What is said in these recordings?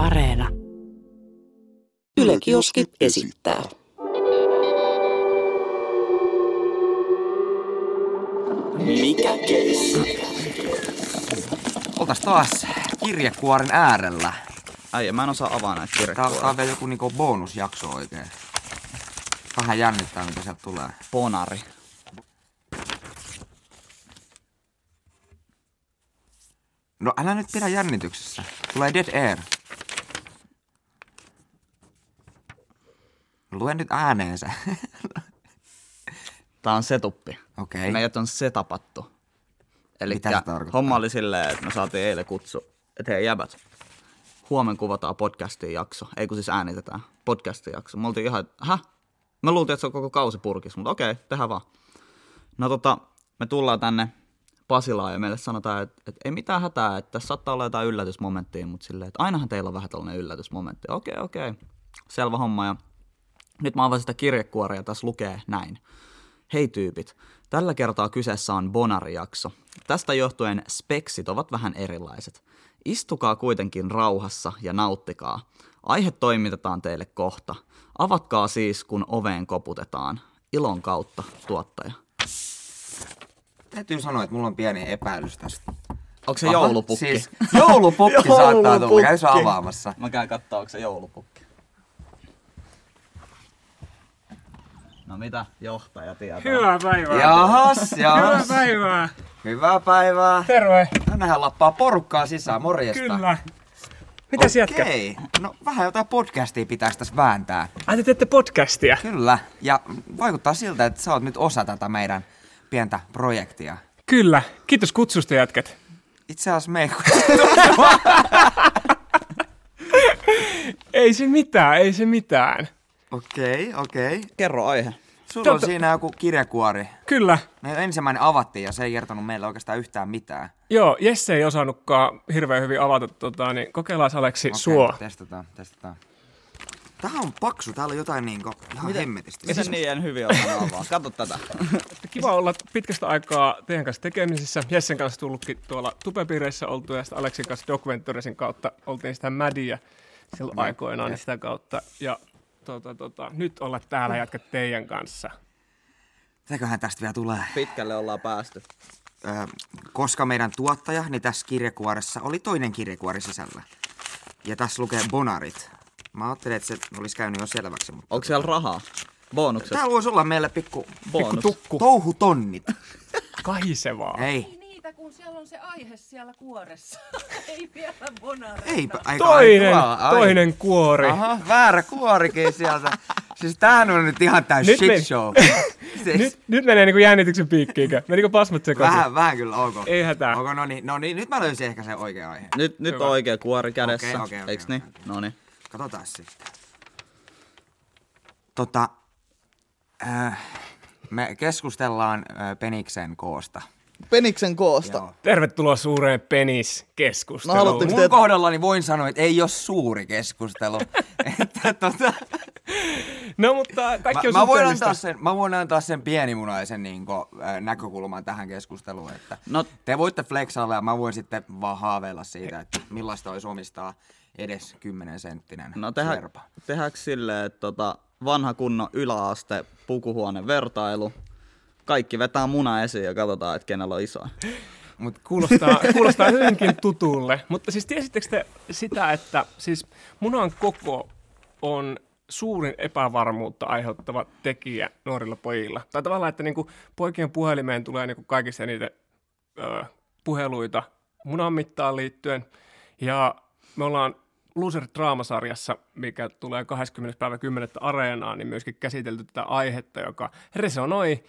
Areena. Yle Kioski esittää. Mikä keissi? Oltais taas kirjekuoren äärellä. Äijä, mä en osaa avaa näitä Tää, tää kirjekuoria. on vielä joku niinku bonusjakso oikein. Vähän jännittää mitä sieltä tulee. Ponari. No älä nyt pidä jännityksessä. Tulee dead air. Lue nyt ääneen se. Tää on setuppi. Okei. Meidät on setapattu. Eli homma oli silleen, että me saatiin eilen kutsu, että hei jäbät, huomen kuvataan podcastin jakso. Ei kun siis äänitetään podcastin jakso. Me oltiin ihan, häh? Me luultiin, että se on koko kausi purkis, mutta okei, tehdään vaan. No tota, me tullaan tänne Pasilaan ja meille sanotaan, että, että ei mitään hätää, että tässä saattaa olla jotain yllätysmomenttia, mutta silleen, että ainahan teillä on vähän tällainen yllätysmomentti. Okei, okei, selvä homma. Ja nyt mä avasin sitä kirjekuoria ja tässä lukee näin. Hei tyypit, tällä kertaa kyseessä on Bonari-jakso. Tästä johtuen speksit ovat vähän erilaiset. Istukaa kuitenkin rauhassa ja nauttikaa. Aihe toimitetaan teille kohta. Avatkaa siis, kun oveen koputetaan. Ilon kautta, tuottaja. Täytyy sanoa, että mulla on pieni epäilys tästä. Onko se Aha, joulupukki? Siis joulupukki saattaa tulla. Joulupukki. Käy avaamassa. Mä käyn kattoo, onko se joulupukki. No mitä johtaja tietää? Hyvää päivää. Jahas, Hyvää jahas. päivää. Hyvää päivää. Terve. Tännehän lappaa porukkaa sisään, morjesta. Kyllä. Mitäs jätkä? Okei, no vähän jotain podcastia pitäisi tässä vääntää. Ai te teette podcastia? Kyllä, ja vaikuttaa siltä, että sä oot nyt osa tätä meidän pientä projektia. Kyllä. Kiitos kutsusta jätkät. Itse asiassa me ei Ei se mitään, ei se mitään. Okei, okei. Kerro aihe. Sulla on Totta- siinä joku kirjakuori. Kyllä. Meidän ensimmäinen avattiin ja se ei kertonut meille oikeastaan yhtään mitään. Joo, Jesse ei osannutkaan hirveän hyvin avata tota, niin kokeillaan Aleksi okay, suo. Testataan, testataan. Tää on paksu, täällä on jotain niinku ihan hemmetisti. Miten niin en hyvin osannut avaa? Kato tätä. Kiva olla pitkästä aikaa teidän kanssa tekemisissä. Jessen kanssa tullutkin tuolla tupepiireissä oltu ja sitten Aleksin kanssa Doc Venturesin kautta oltiin sitä mädiä silloin aikoinaan niin sitä kautta. Ja tota, tota, nyt olla täällä jätkät teidän kanssa. Mitäköhän tästä vielä tulee? Pitkälle ollaan päästy. Öö, koska meidän tuottaja, niin tässä kirjekuoressa oli toinen kirjekuori sisällä. Ja tässä lukee bonarit. Mä ajattelin, että se olisi käynyt jo selväksi, mutta... Onko siellä rahaa? Bonukset? Täällä voisi olla meille pikku, Bonus. pikku tukku. touhutonnit. Kahisevaa. Ei, kun siellä on se aihe siellä kuoressa. Ei vielä bonare. eipä. Ai, Toinen, ai, ai. toinen kuori. Aha, väärä kuorikin sieltä. Siis tämähän on nyt ihan tää Nyt shit meni. show. Siis, Nyt, nyt menee niinku jännityksen piikkiinkö? Menikö pasmat sekaisin? vähän, vähän kyllä, ok. Ei hätää. Ok, no niin, no niin, nyt mä löysin ehkä sen oikea aihe. Nyt, nyt Hyvä. on oikea kuori kädessä. Okei, okei, okei, Eiks niin? okei. No niin. Katsotaan sitten. Tota, äh, me keskustellaan äh, Peniksen koosta. Peniksen koosta. Joo. Tervetuloa suureen peniskeskusteluun. No, Mun te- kohdallani voin sanoa, että ei ole suuri keskustelu. että, tota, No mutta kaikki on mä, mä, voin antaa sen, mä voin antaa sen pienimunaisen niin kuin, äh, näkökulman tähän keskusteluun. Että No- te voitte flexailla ja mä voin sitten vaan haaveilla siitä, että millaista olisi omistaa edes 10 senttinen No tehdä, serpa. tehdäänkö silleen, että tota, vanha kunnon yläaste pukuhuone vertailu. Kaikki vetää muna esiin ja katsotaan, että kenellä on iso. Mut Kuulostaa, kuulostaa hyvinkin tutulle. Mutta siis tiesittekö te sitä, että siis munan koko on suurin epävarmuutta aiheuttava tekijä nuorilla pojilla. Tai tavallaan, että niinku poikien puhelimeen tulee niinku kaikista eniten ö, puheluita munan mittaan liittyen. Ja me ollaan Loser Draamasarjassa, mikä tulee 20. päivä 10. areenaan, niin myöskin käsitelty tätä aihetta, joka resonoi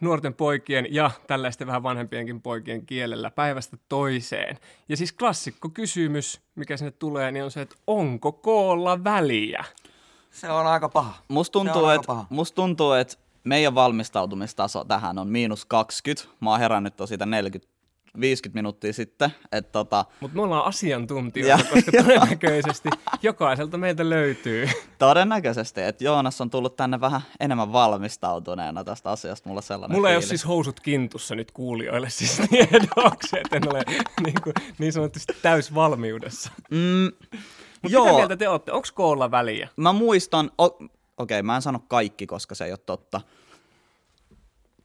nuorten poikien ja tällaisten vähän vanhempienkin poikien kielellä päivästä toiseen. Ja siis klassikko kysymys, mikä sinne tulee, niin on se, että onko koolla väliä? se on aika paha. Musta Se on tuntuu, että paha. must tuntuu, että meidän valmistautumistaso tähän on miinus 20. Mä oon herännyt to siitä 40 50 minuuttia sitten, että tota, Mutta me ollaan asiantuntijoita, Ja- koska todennäköisesti jokaiselta meiltä löytyy. todennäköisesti, että Joonas on tullut tänne vähän enemmän valmistautuneena tästä asiasta, mulla sellainen Mulla ei ole fiilis. siis housut kintussa nyt kuulijoille siis tiedoksi, että en ole niin, kuin, niin sanotusti täysvalmiudessa. Mm, Mutta mitä mieltä te olette? Onko koolla väliä? Mä muistan, o- okei okay, mä en sano kaikki, koska se ei ole totta.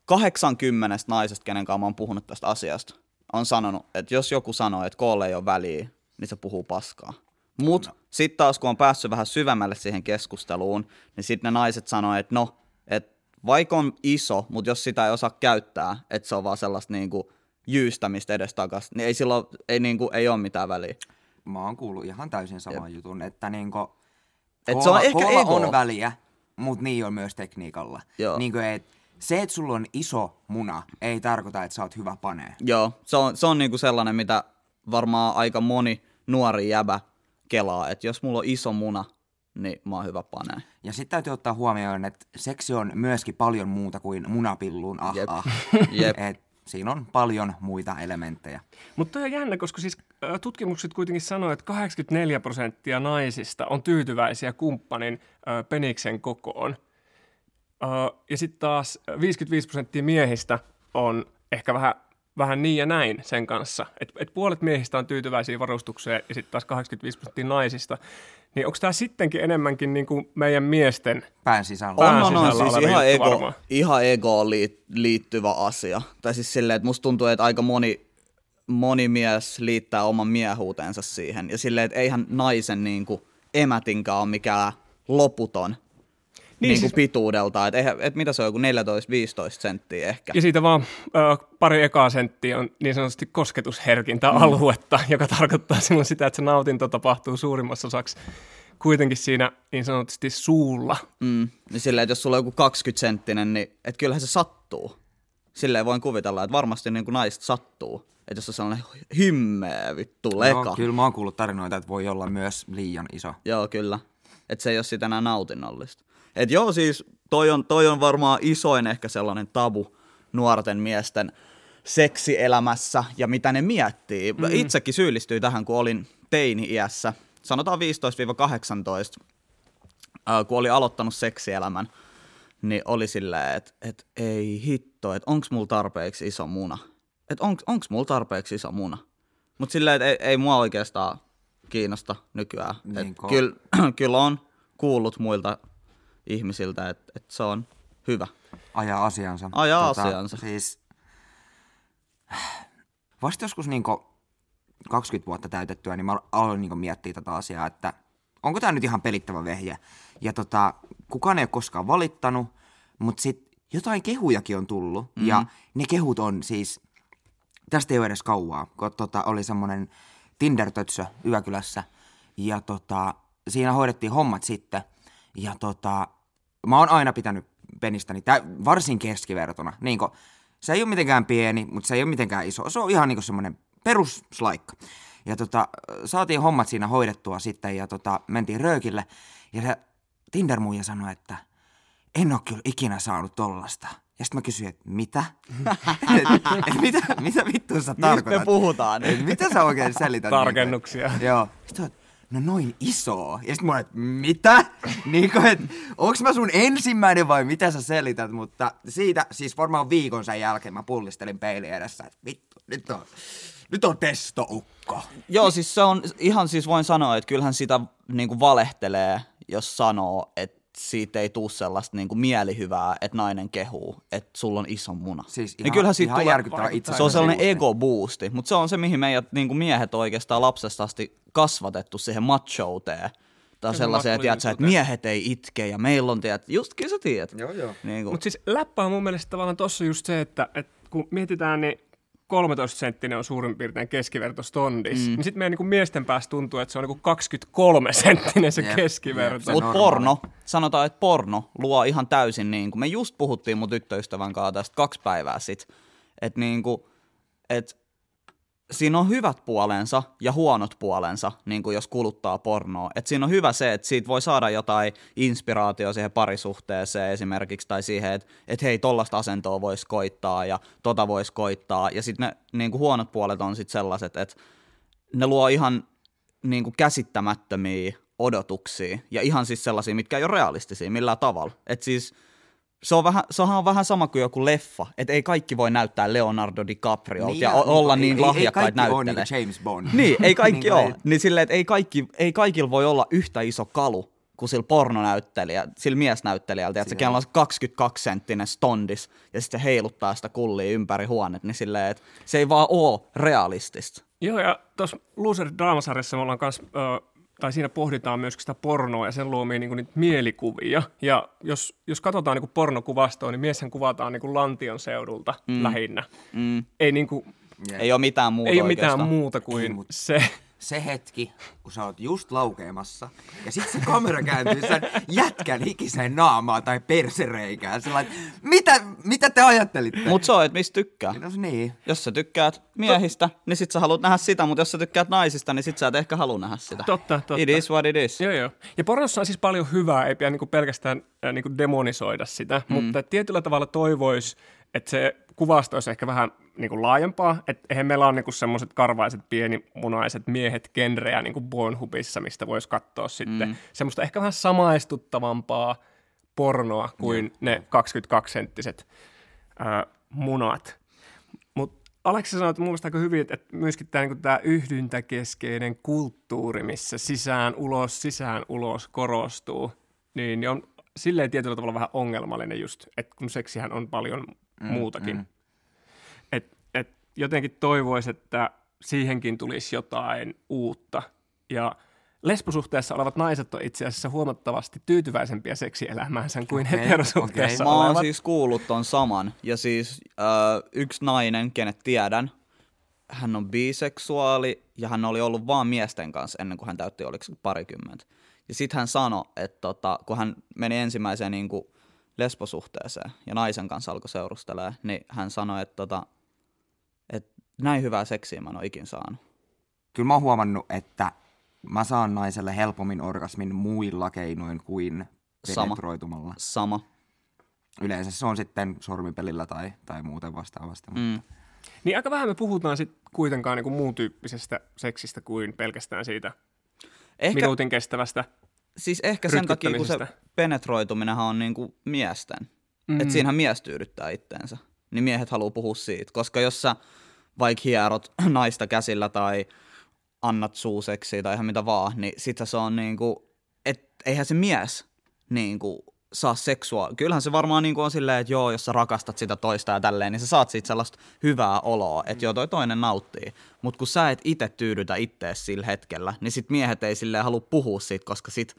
80 naisesta, kenen kanssa mä oon puhunut tästä asiasta, on sanonut, että jos joku sanoo, että koolle ei ole väliä, niin se puhuu paskaa. Mut no. sitten taas, kun on päässyt vähän syvemmälle siihen keskusteluun, niin sitten ne naiset sanoo, että no, että vaikka on iso, mutta jos sitä ei osaa käyttää, että se on vaan sellaista niinku jyystämistä edestakas, niin ei silloin ei, niinku, ei ole mitään väliä. Mä oon kuullut ihan täysin saman Jep. jutun, että niinku, Et se on ehkä koolla on väliä, mutta niin on myös tekniikalla. Joo. Niinku, et, se, että sulla on iso muna, ei tarkoita, että sä oot hyvä panee. Joo, se on, se on niinku sellainen, mitä varmaan aika moni nuori jäbä kelaa, että jos mulla on iso muna, niin mä oon hyvä panee. Ja sitten täytyy ottaa huomioon, että seksi on myöskin paljon muuta kuin munapilluun ah, Jep. ah. Jep. Et siinä on paljon muita elementtejä. Mutta on jännä, koska siis tutkimukset kuitenkin sanoo, että 84 prosenttia naisista on tyytyväisiä kumppanin peniksen kokoon. Ja sitten taas ö, 55 prosenttia miehistä on ehkä vähän, vähän niin ja näin sen kanssa. Et, et puolet miehistä on tyytyväisiä varustukseen ja sitten taas 85 prosenttia naisista. Niin onko tämä sittenkin enemmänkin niin kuin meidän miesten Pään sisällä. On, on, on siis ihan, ego, ihan egoon liit, liittyvä asia. Tai siis silleen, että musta tuntuu, että aika moni, moni mies liittää oman miehuutensa siihen. Ja silleen, että eihän naisen niin kuin, emätinkään ole mikään loputon niin, niin siis- kuin pituudelta. Että eihän- et mitä se on, joku 14-15 senttiä ehkä. Ja siitä vaan ö, pari ekaa senttiä on niin sanotusti kosketusherkintä aluetta, joka tarkoittaa silloin sitä, että se nautinto tapahtuu suurimmassa osaksi kuitenkin siinä niin sanotusti suulla. Mm. Niin silleen, että jos sulla on joku 20 senttinen, niin että kyllähän se sattuu. Silleen voin kuvitella, että varmasti niin kuin naista sattuu. Että jos on sellainen hymmeä vittu leka. Joo, kyllä mä oon kuullut tarinoita, että voi olla myös liian iso. Joo, kyllä. Että se ei ole sitä enää nautinnollista. Et joo, siis toi on, toi on varmaan isoin ehkä sellainen tabu nuorten miesten seksielämässä ja mitä ne miettii. Mm. Itsekin syyllistyin tähän, kun olin teini-iässä, sanotaan 15-18, äh, kun oli aloittanut seksielämän, niin oli silleen, että et, ei hitto, että onks mulla tarpeeksi iso muna. Että onks, onks mulla tarpeeksi iso muna. Mutta silleen, että ei, ei mua oikeastaan kiinnosta nykyään. Niin kyllä, kyllä on kuullut muilta ihmisiltä, että et se on hyvä. Ajaa asiansa. Ajaa asiansa. Siis vasta joskus niinku 20 vuotta täytettyä, niin mä aloin niinku miettiä tätä asiaa, että onko tämä nyt ihan pelittävä vehje. Ja tota, kukaan ei ole koskaan valittanut, mutta sit jotain kehujakin on tullut. Mm. Ja ne kehut on siis, tästä ei ole edes kauaa, kun tota, oli semmoinen Tinder-tötsö Yökylässä. Ja tota, siinä hoidettiin hommat sitten. Ja tota, mä oon aina pitänyt penistäni, tä, varsin keskivertona. Niin kun, se ei ole mitenkään pieni, mutta se ei ole mitenkään iso. Se on ihan niin semmoinen peruslaikka. Ja tota, saatiin hommat siinä hoidettua sitten ja tota, mentiin röökille. Ja se Tinder-muija sanoi, että en ole kyllä ikinä saanut tollasta. Ja sitten mä kysyin, että mitä? et, et, mitä, mitä vittua sä tarkoitat? me puhutaan? Et, mitä sä oikein selität? Tarkennuksia. Niin, joo. Sitten no noin iso. Ja sitten oon, että mitä? niin kuin, että onks mä sun ensimmäinen vai mitä sä selität? Mutta siitä, siis varmaan viikon sen jälkeen mä pullistelin peilin edessä, että vittu, nyt on, nyt on testoukko. Joo, siis se on, ihan siis voin sanoa, että kyllähän sitä niin kuin valehtelee, jos sanoo, että siitä ei tuu sellaista niin kuin mielihyvää, että nainen kehuu, että sulla on iso muna. Siis niin ihan- kyllähän siitä ihan tulee, järkyttävä itse se on sellainen boosti. ego-boosti, mutta se on se, mihin meidät niin kuin miehet on oikeastaan lapsesta asti kasvatettu siihen machouteen. Tai sellaiseen, tiedätkö, että miehet ei itke ja meillä on, tiedät, just kyllä sä tiedät. Joo, joo. Niin kuin, Mutta siis läppä on mun mielestä tavallaan tossa just se, että, että kun mietitään, niin 13 senttinen on suurin piirtein keskiverto stondis, mm. niin sitten meidän niin miesten päässä tuntuu, että se on niin 23 senttinen se Jep, keskiverto. Mutta porno, sanotaan, että porno luo ihan täysin niin kuin, me just puhuttiin mun tyttöystävän kanssa tästä kaksi päivää sitten, että niin kuin, että siinä on hyvät puolensa ja huonot puolensa, niin kuin jos kuluttaa pornoa. Et siinä on hyvä se, että siitä voi saada jotain inspiraatio siihen parisuhteeseen esimerkiksi, tai siihen, että et hei, tollasta asentoa voisi koittaa ja tota voisi koittaa. Ja sitten ne niin kuin huonot puolet on sitten sellaiset, että ne luo ihan niin kuin käsittämättömiä odotuksia ja ihan siis sellaisia, mitkä ei ole realistisia millään tavalla. Et siis se on vähän, sehän on vähän sama kuin joku leffa, että ei kaikki voi näyttää Leonardo DiCaprio Niin ja, o- olla niin ei- ei- lahjakkaita ei kaikki oo näyttelee. niinku James Bond. Niin, ei kaikki Niinku ole. ei- Niin silleen, että ei, kaikki, ei kaikilla voi olla yhtä iso kalu kuin sillä pornonäyttelijä, sillä miesnäyttelijältä, että se kenellä on se 22-senttinen stondis ja sitten se heiluttaa sitä kullia ympäri huonet, niin silleen, että se ei vaan ole realistista. Joo, ja tuossa Loser Draamasarjassa me ollaan kans, ö, tai siinä pohditaan myös sitä pornoa ja sen luomia niin niitä mielikuvia. Ja jos, jos katsotaan niin pornokuvastoa, niin mieshän kuvataan niin Lantion seudulta mm. lähinnä. Mm. Ei, niin kuin, Ei ole mitään muuta ei ole mitään muuta kuin Ei, se. Se hetki, kun sä oot just laukeamassa, ja sit se kamera kääntyy sen jätkän hikiseen naamaan tai persereikään. Sillä mitä, mitä te ajattelitte? Mutta se on, että mistä tykkää. No niin. Jos sä tykkäät miehistä, niin sit sä haluat nähdä sitä, mutta jos sä tykkäät naisista, niin sit sä et ehkä halua nähdä sitä. Totta, totta. It is what it is. Joo, joo. Ja pornossa on siis paljon hyvää, ei pidä niinku pelkästään äh, niinku demonisoida sitä, mm. mutta tietyllä tavalla toivois, että se kuvasto olisi ehkä vähän niinku laajempaa, että eihän meillä ole niinku semmoiset karvaiset pienimunaiset miehet genrejä niinku Pornhubissa, mistä voisi katsoa sitten mm. semmoista ehkä vähän samaistuttavampaa pornoa kuin ne 22-senttiset äh, munat. Mutta Aleksi sanoi, että mun mielestä aika hyvin, että myöskin tämä niinku tää yhdyntäkeskeinen kulttuuri, missä sisään ulos, sisään ulos korostuu, niin niin on silleen tietyllä tavalla vähän ongelmallinen just, että kun seksihän on paljon mm, muutakin. Mm. Et, et jotenkin toivoisi, että siihenkin tulisi jotain uutta. Ja lesbosuhteessa olevat naiset on itse asiassa huomattavasti tyytyväisempiä seksielämäänsä kuin Okei, heterosuhteessa Mä oon olevat. siis kuullut ton saman. Ja siis äh, yksi nainen, kenet tiedän, hän on biseksuaali ja hän oli ollut vaan miesten kanssa ennen kuin hän täytti oliko parikymmentä. Ja sitten hän sanoi, että tota, kun hän meni ensimmäiseen niin kuin lesbosuhteeseen ja naisen kanssa alkoi seurustelemaan, niin hän sanoi, että, tota, että näin hyvää seksiä mä en ole ikin saanut. Kyllä mä oon huomannut, että mä saan naiselle helpommin orgasmin muilla keinoin kuin Sama. penetroitumalla. Sama. Yleensä se on sitten sormipelillä tai, tai muuten vastaavasta. Mm. Niin aika vähän me puhutaan sit kuitenkaan niinku muun tyyppisestä seksistä kuin pelkästään siitä Ehkä, minuutin kestävästä. Siis ehkä sen takia, kun se penetroituminenhan on niinku miesten. Mm. Mm-hmm. Että siinähän mies tyydyttää itteensä. Niin miehet haluaa puhua siitä. Koska jos sä vaikka hierot naista käsillä tai annat suuseksi tai ihan mitä vaan, niin sit se on niinku, et eihän se mies niinku saa seksua. Kyllähän se varmaan niinku on silleen, että joo, jos sä rakastat sitä toista ja tälleen, niin sä saat siitä sellaista hyvää oloa, että joo, toi toinen nauttii. Mutta kun sä et itse tyydytä ittees sillä hetkellä, niin sit miehet ei silleen halua puhua siitä, koska sit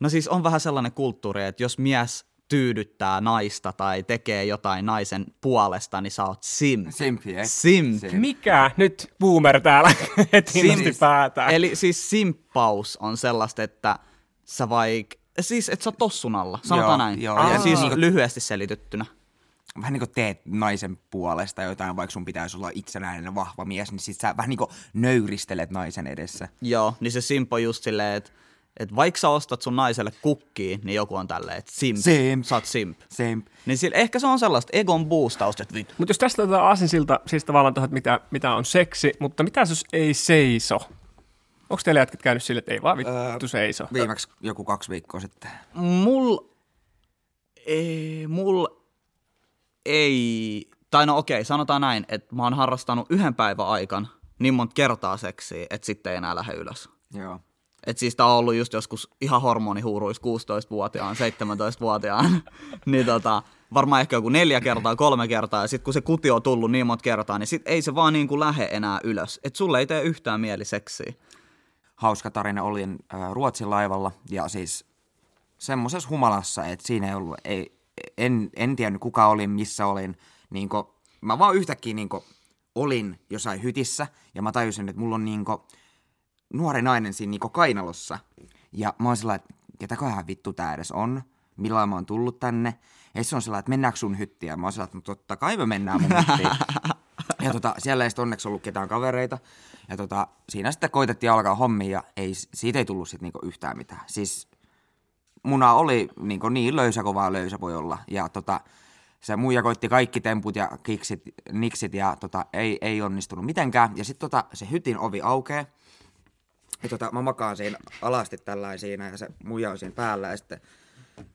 No siis on vähän sellainen kulttuuri, että jos mies tyydyttää naista tai tekee jotain naisen puolesta, niin sä oot sim. Simpi, eh? Sim. Sim. Mikä nyt boomer täällä heti päätään? Eli siis simppaus on sellaista, että sä vaik... Siis, että sä oot tossun alla, sanotaan Joo, näin. joo, ja siis niinku- lyhyesti selityttynä. vähän niin kuin teet naisen puolesta jotain, vaikka sun pitäisi olla itsenäinen vahva mies, niin sit sä vähän niin kuin nöyristelet naisen edessä. Joo, niin se simp on just silleen, että et vaikka sä ostat sun naiselle kukkiin, niin joku on tälleen, että simp, Simp. sä oot simp. Simp. Niin sillä, ehkä se on sellaista egon boostausta, että vittu. Mutta jos tästä otetaan aasinsilta, siis tavallaan tuohon, että mitä, mitä on seksi, mutta mitä jos ei seiso? Onko teillä jätkät käynyt sille, että ei vaan vittu Öö, seiso? Viimeksi joku kaksi viikkoa sitten. Mul... Ei, mul ei... Tai no okei, sanotaan näin, että mä oon harrastanut yhden päivän aikan niin monta kertaa seksiä, että sitten ei enää lähde ylös. Joo. Et siis tää on ollut just joskus ihan hormonihuuruis 16-vuotiaan, 17-vuotiaan. niin tota, varmaan ehkä joku neljä kertaa, kolme kertaa. Ja sitten kun se kuti on tullut niin monta kertaa, niin sit ei se vaan niin kuin lähde enää ylös. Et sulle ei tee yhtään mieli seksiä. Hauska tarina. Olin äh, Ruotsin laivalla ja siis semmoisessa humalassa, että siinä ei ollut, ei, en, en tiennyt kuka olin, missä olin. Niin mä vaan yhtäkkiä niin olin jossain hytissä ja mä tajusin, että mulla on niin nuori nainen siinä niin kainalossa. Ja mä oon sillä että ketäköhän vittu tää edes on? Milloin mä oon tullut tänne? Ja se on sillä että mennäänkö sun hyttiä? Ja mä oon sillä että no totta kai me mennään mun hyttiin. Ja tota, siellä ei sitten onneksi ollut ketään kavereita. Ja tota, siinä sitten koitettiin alkaa hommia ja ei, siitä ei tullut sitten niinku yhtään mitään. Siis muna oli niinku niin löysä kuin vaan löysä voi olla. Ja tota, se muija koitti kaikki temput ja kiksit, niksit ja tota, ei, ei onnistunut mitenkään. Ja sitten tota, se hytin ovi aukeaa. Ja tota, mä makaan siinä alasti tällainen siinä ja se muija on siinä päällä ja sitten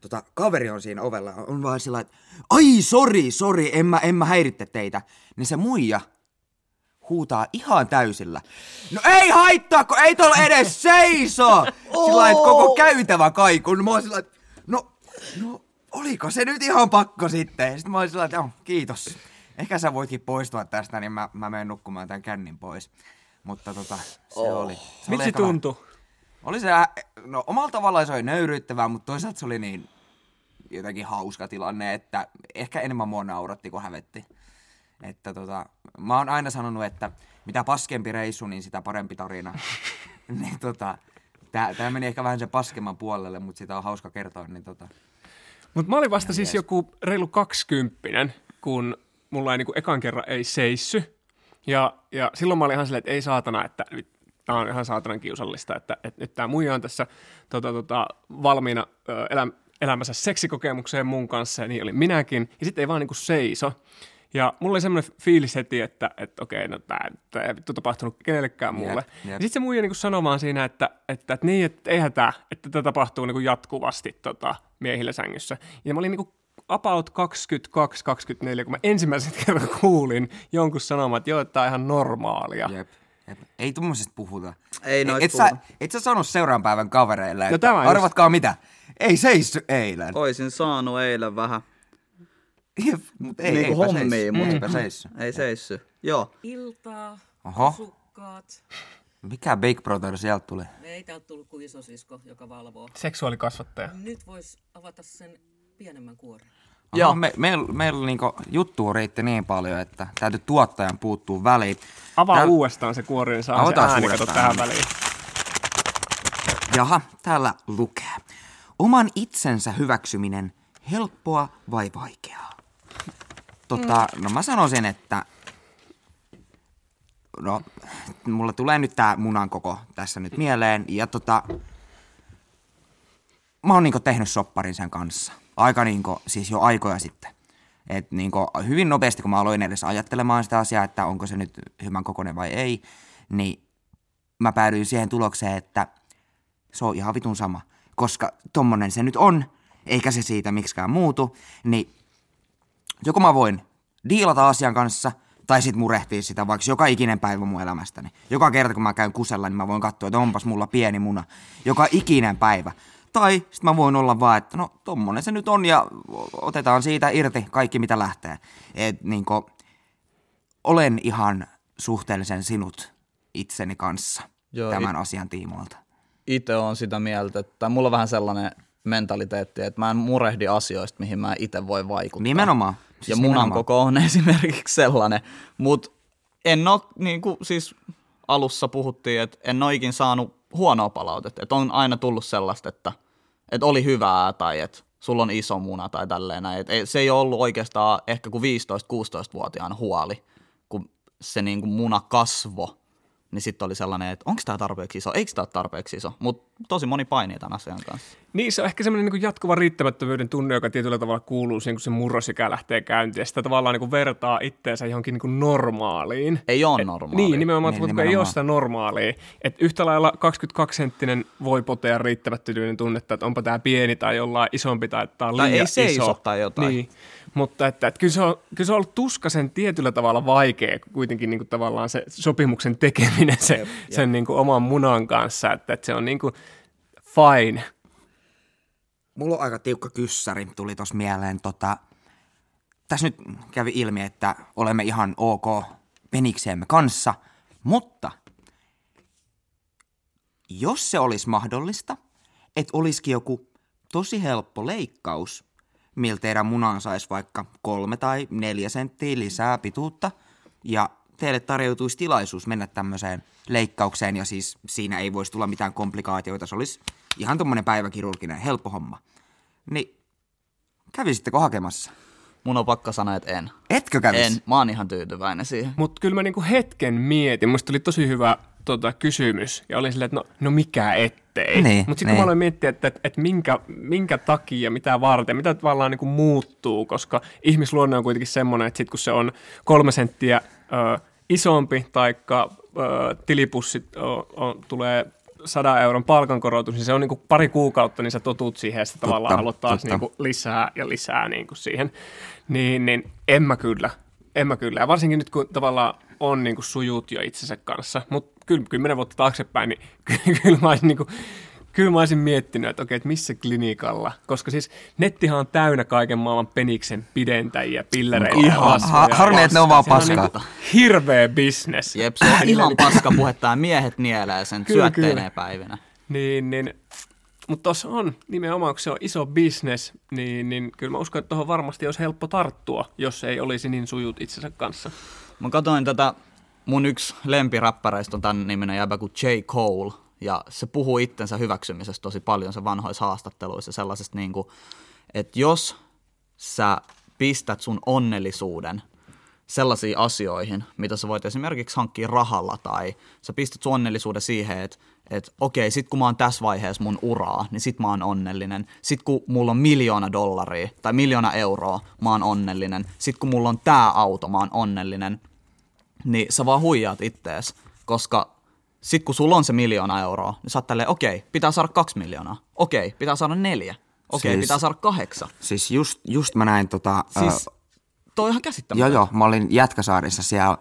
tota, kaveri on siinä ovella, on vaan sillä että ai sori, sori, en mä, en mä häiritte teitä. Niin se muija huutaa ihan täysillä. No ei haittaa, kun ei tuolla edes seiso! Sillä lailla, että koko käytävä kaikun. Mä oon sillä no, no, oliko se nyt ihan pakko sitten? Sitten mä oon sillä lailla, että joo, kiitos. Ehkä sä voitkin poistua tästä, niin mä, mä menen nukkumaan tämän kännin pois. Mutta tota, se oli. Se oli Miltä se vähän- tuntui? oli se, no omalla tavallaan se oli nöyryyttävää, mutta toisaalta se oli niin jotenkin hauska tilanne, että ehkä enemmän mua nauratti kuin hävetti. Että tota, mä oon aina sanonut, että mitä paskempi reissu, niin sitä parempi tarina. niin tota, tää, tää meni ehkä vähän sen paskemman puolelle, mutta sitä on hauska kertoa, niin tota. Mutta mä olin vasta siis joku reilu kaksikymppinen, kun mulla ei niinku ekan kerran ei seissy. Ja, ja silloin mä olin ihan silleen, että ei saatana, että nyt tää on ihan saatanan kiusallista, että, että nyt tämä muija on tässä tota, tota, valmiina ö, elä, elämänsä seksikokemukseen mun kanssa, ja niin oli minäkin. Ja sitten ei vaan niinku seiso. Ja mulla oli semmoinen fiilis heti, että, että okei, no tää ei vittu tapahtunut kenellekään muulle. jep. Ja sitten se muija niinku sanomaan siinä, että, että, että niin, että eihän tämä, että tämä tapahtuu niinku jatkuvasti tota, miehillä sängyssä. Ja mä olin niinku about 22-24, kun mä ensimmäisen kerran kuulin jonkun sanomaan, että joo, että tämä on ihan normaalia. Jep, jep. Ei tuommoisesta puhuta. Ei noista et, sä, et sä sanonut seuraavan päivän kavereille, että tämä just. arvatkaa mitä, ei seissy eilen. Oisin saanut eilen vähän. Jep, mut ei, Niinku eipä hommia, seissy. mut- Eipä seissy. Ei seissy. Joo. Iltaa, Oho. asukkaat. Mikä Big Brother sieltä tuli? Ei täältä tullut kuin isosisko, joka valvoo. Seksuaalikasvattaja. Nyt vois avata sen pienemmän kuoren. Joo. Joo. Me, meillä meil niinku juttua riitti niin paljon, että täytyy tuottajan puuttuu väliin. Avaa Tääl- uudestaan se kuori, niin saa se Avataan ääni, kato tähän väliin. Jaha, täällä lukee. Oman itsensä hyväksyminen, helppoa vai vaikeaa? Tota, no mä sanoisin, että... No, mulla tulee nyt tää munan koko tässä nyt mieleen. Ja tota... Mä oon niinku tehnyt sopparin sen kanssa. Aika niinku, siis jo aikoja sitten. Et niinku, hyvin nopeasti, kun mä aloin edes ajattelemaan sitä asiaa, että onko se nyt hyvän kokoinen vai ei, niin mä päädyin siihen tulokseen, että se on ihan vitun sama. Koska tommonen se nyt on, eikä se siitä miksikään muutu, niin joko mä voin diilata asian kanssa, tai sit murehtia sitä vaikka joka ikinen päivä mun elämästäni. Joka kerta kun mä käyn kusella, niin mä voin katsoa, että onpas mulla pieni muna. Joka ikinen päivä. Tai sit mä voin olla vaan, että no tommonen se nyt on ja otetaan siitä irti kaikki mitä lähtee. Et niinku, olen ihan suhteellisen sinut itseni kanssa Joo, tämän asian tiimoilta. Itse on sitä mieltä, että mulla on vähän sellainen mentaliteetti, että mä en murehdi asioista, mihin mä itse voi vaikuttaa. Nimenomaan. Ja Siis munan nimenomaan. koko on esimerkiksi sellainen. Mutta en ole, niin kuin siis alussa puhuttiin, että en ole ikin saanut huonoa palautetta. Että on aina tullut sellaista, että, että oli hyvää tai että sulla on iso muna tai tälleen näin. Et se ei ole ollut oikeastaan ehkä kuin 15-16-vuotiaan huoli, kun se niin kuin muna kasvo. Niin sitten oli sellainen, että onko tämä tarpeeksi iso, eikö tämä ole tarpeeksi iso. Mutta tosi moni painii tämän asian kanssa. Niin, se on ehkä semmoinen niin jatkuva riittämättömyyden tunne, joka tietyllä tavalla kuuluu siihen, kun se murrosikä lähtee käyntiin. Ja sitä tavallaan niin kuin vertaa itteensä johonkin niin kuin normaaliin. Ei ole normaalia. Niin, nimenomaan, Niin, kun ei ole nimenomaan. sitä normaalia. Et yhtä lailla 22-senttinen voi potea riittämättömyyden tunnetta, että onpa tämä pieni tai jollain isompi tai tämä on Tai liian ei seiso iso. tai jotain. Niin, mutta että, että kyllä, se on, kyllä se on ollut tuskasen tietyllä tavalla vaikea kuitenkin niin kuin tavallaan se sopimuksen tekeminen se, jep, jep. sen niin kuin oman munan kanssa, että, että se on niin kuin fine. Mulla on aika tiukka kyssäri, tuli tuossa mieleen. Tota, tässä nyt kävi ilmi, että olemme ihan ok penikseemme kanssa, mutta jos se olisi mahdollista, että olisikin joku tosi helppo leikkaus, millä teidän munaan saisi vaikka kolme tai neljä senttiä lisää pituutta, ja teille tarjoutuisi tilaisuus mennä tämmöiseen leikkaukseen, ja siis siinä ei voisi tulla mitään komplikaatioita, se olisi ihan tommonen päiväkirurginen, helppo homma. Niin, kävisittekö hakemassa? Mun on pakko sanoa, että en. Etkö kävis? En. Mä oon ihan tyytyväinen siihen. Mutta kyllä mä niinku hetken mietin, musta oli tosi hyvä tota, kysymys, ja oli silleen, että no, no mikä ettei. Niin, Mutta sitten niin. kun mä aloin miettiä, että, että, että minkä, minkä takia, mitä varten, mitä tavallaan niinku muuttuu, koska ihmisluonne on kuitenkin semmoinen, että sit kun se on kolme senttiä ö, isompi, ö, tilipussit o, o, tulee 100 euron palkankorotus, niin se on niin kuin pari kuukautta, niin sä totut siihen ja tavallaan haluat taas niin kuin lisää ja lisää niin kuin siihen. Niin, niin en mä kyllä. En mä kyllä. Ja varsinkin nyt, kun tavallaan on niin kuin sujut jo itsensä kanssa. Mutta kyllä kymmenen vuotta taaksepäin, niin ky- kyllä mä olisin niin kuin, Kyllä mä olisin miettinyt, että okei, että missä klinikalla, koska siis nettihan on täynnä kaiken maailman peniksen pidentäjiä, pillereitä ja Ihan. Ha- harmi, että ne on vaan paskaa. niinku hirveä bisnes. Jep, se on ihan paska puhetta ja miehet nielee sen Kyllä, syötteineen kyllä. päivinä. Niin, niin, mutta tuossa on nimenomaan, kun se on iso bisnes, niin, niin kyllä mä uskon, että tuohon varmasti olisi helppo tarttua, jos ei olisi niin sujut itsensä kanssa. Mä katsoin tätä, mun yksi lempiräppäreistä on tämän niminen jäbä kuin J. Cole, ja se puhuu itsensä hyväksymisestä tosi paljon se vanhoissa haastatteluissa sellaisesta niin kuin, että jos sä pistät sun onnellisuuden sellaisiin asioihin, mitä sä voit esimerkiksi hankkia rahalla tai sä pistät sun onnellisuuden siihen, että et, okei, sit kun mä oon tässä vaiheessa mun uraa, niin sit mä oon onnellinen. Sit kun mulla on miljoona dollaria tai miljoona euroa, mä oon onnellinen. Sit kun mulla on tää auto, mä oon onnellinen. Niin sä vaan huijaat ittees, koska sit kun sulla on se miljoona euroa, niin sä oot tälleen, okei, pitää saada kaksi miljoonaa. Okei, pitää saada neljä. Okei, Siis- pitää saada kahdeksan. Siis just, just mä näin tota... Siis ö, toi on ihan Joo, käsittämätöntä. joo. Mä olin Jätkäsaarissa siellä.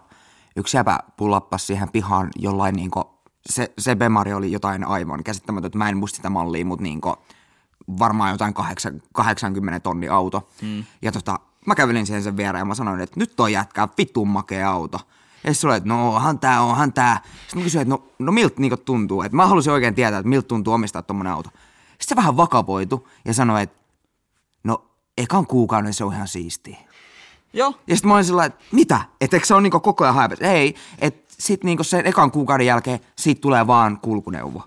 Yksi jäpä pullappas siihen pihaan jollain niinku, se, se Bemari oli jotain aivan käsittämätöntä. Mä en muista sitä mallia, mutta niinku, varmaan jotain kahdeksan- 80 tonni auto. Mm. Ja tota, mä kävelin siihen sen viereen ja mä sanoin, että nyt toi jätkää vitun makea auto. Ja sitten että no onhan tää, onhan tää. Sitten mä kysyin, että no, no miltä niinku tuntuu. Että mä halusin oikein tietää, että miltä tuntuu omistaa tommonen auto. Sitten se vähän vakavoitu ja sanoi, että no ekan kuukauden se on ihan siistiä. Joo, Ja sitten mä olin sillä että mitä? Että eikö se ole niinku koko ajan haipet? Ei, että sitten niinku sen ekan kuukauden jälkeen siitä tulee vaan kulkuneuvo.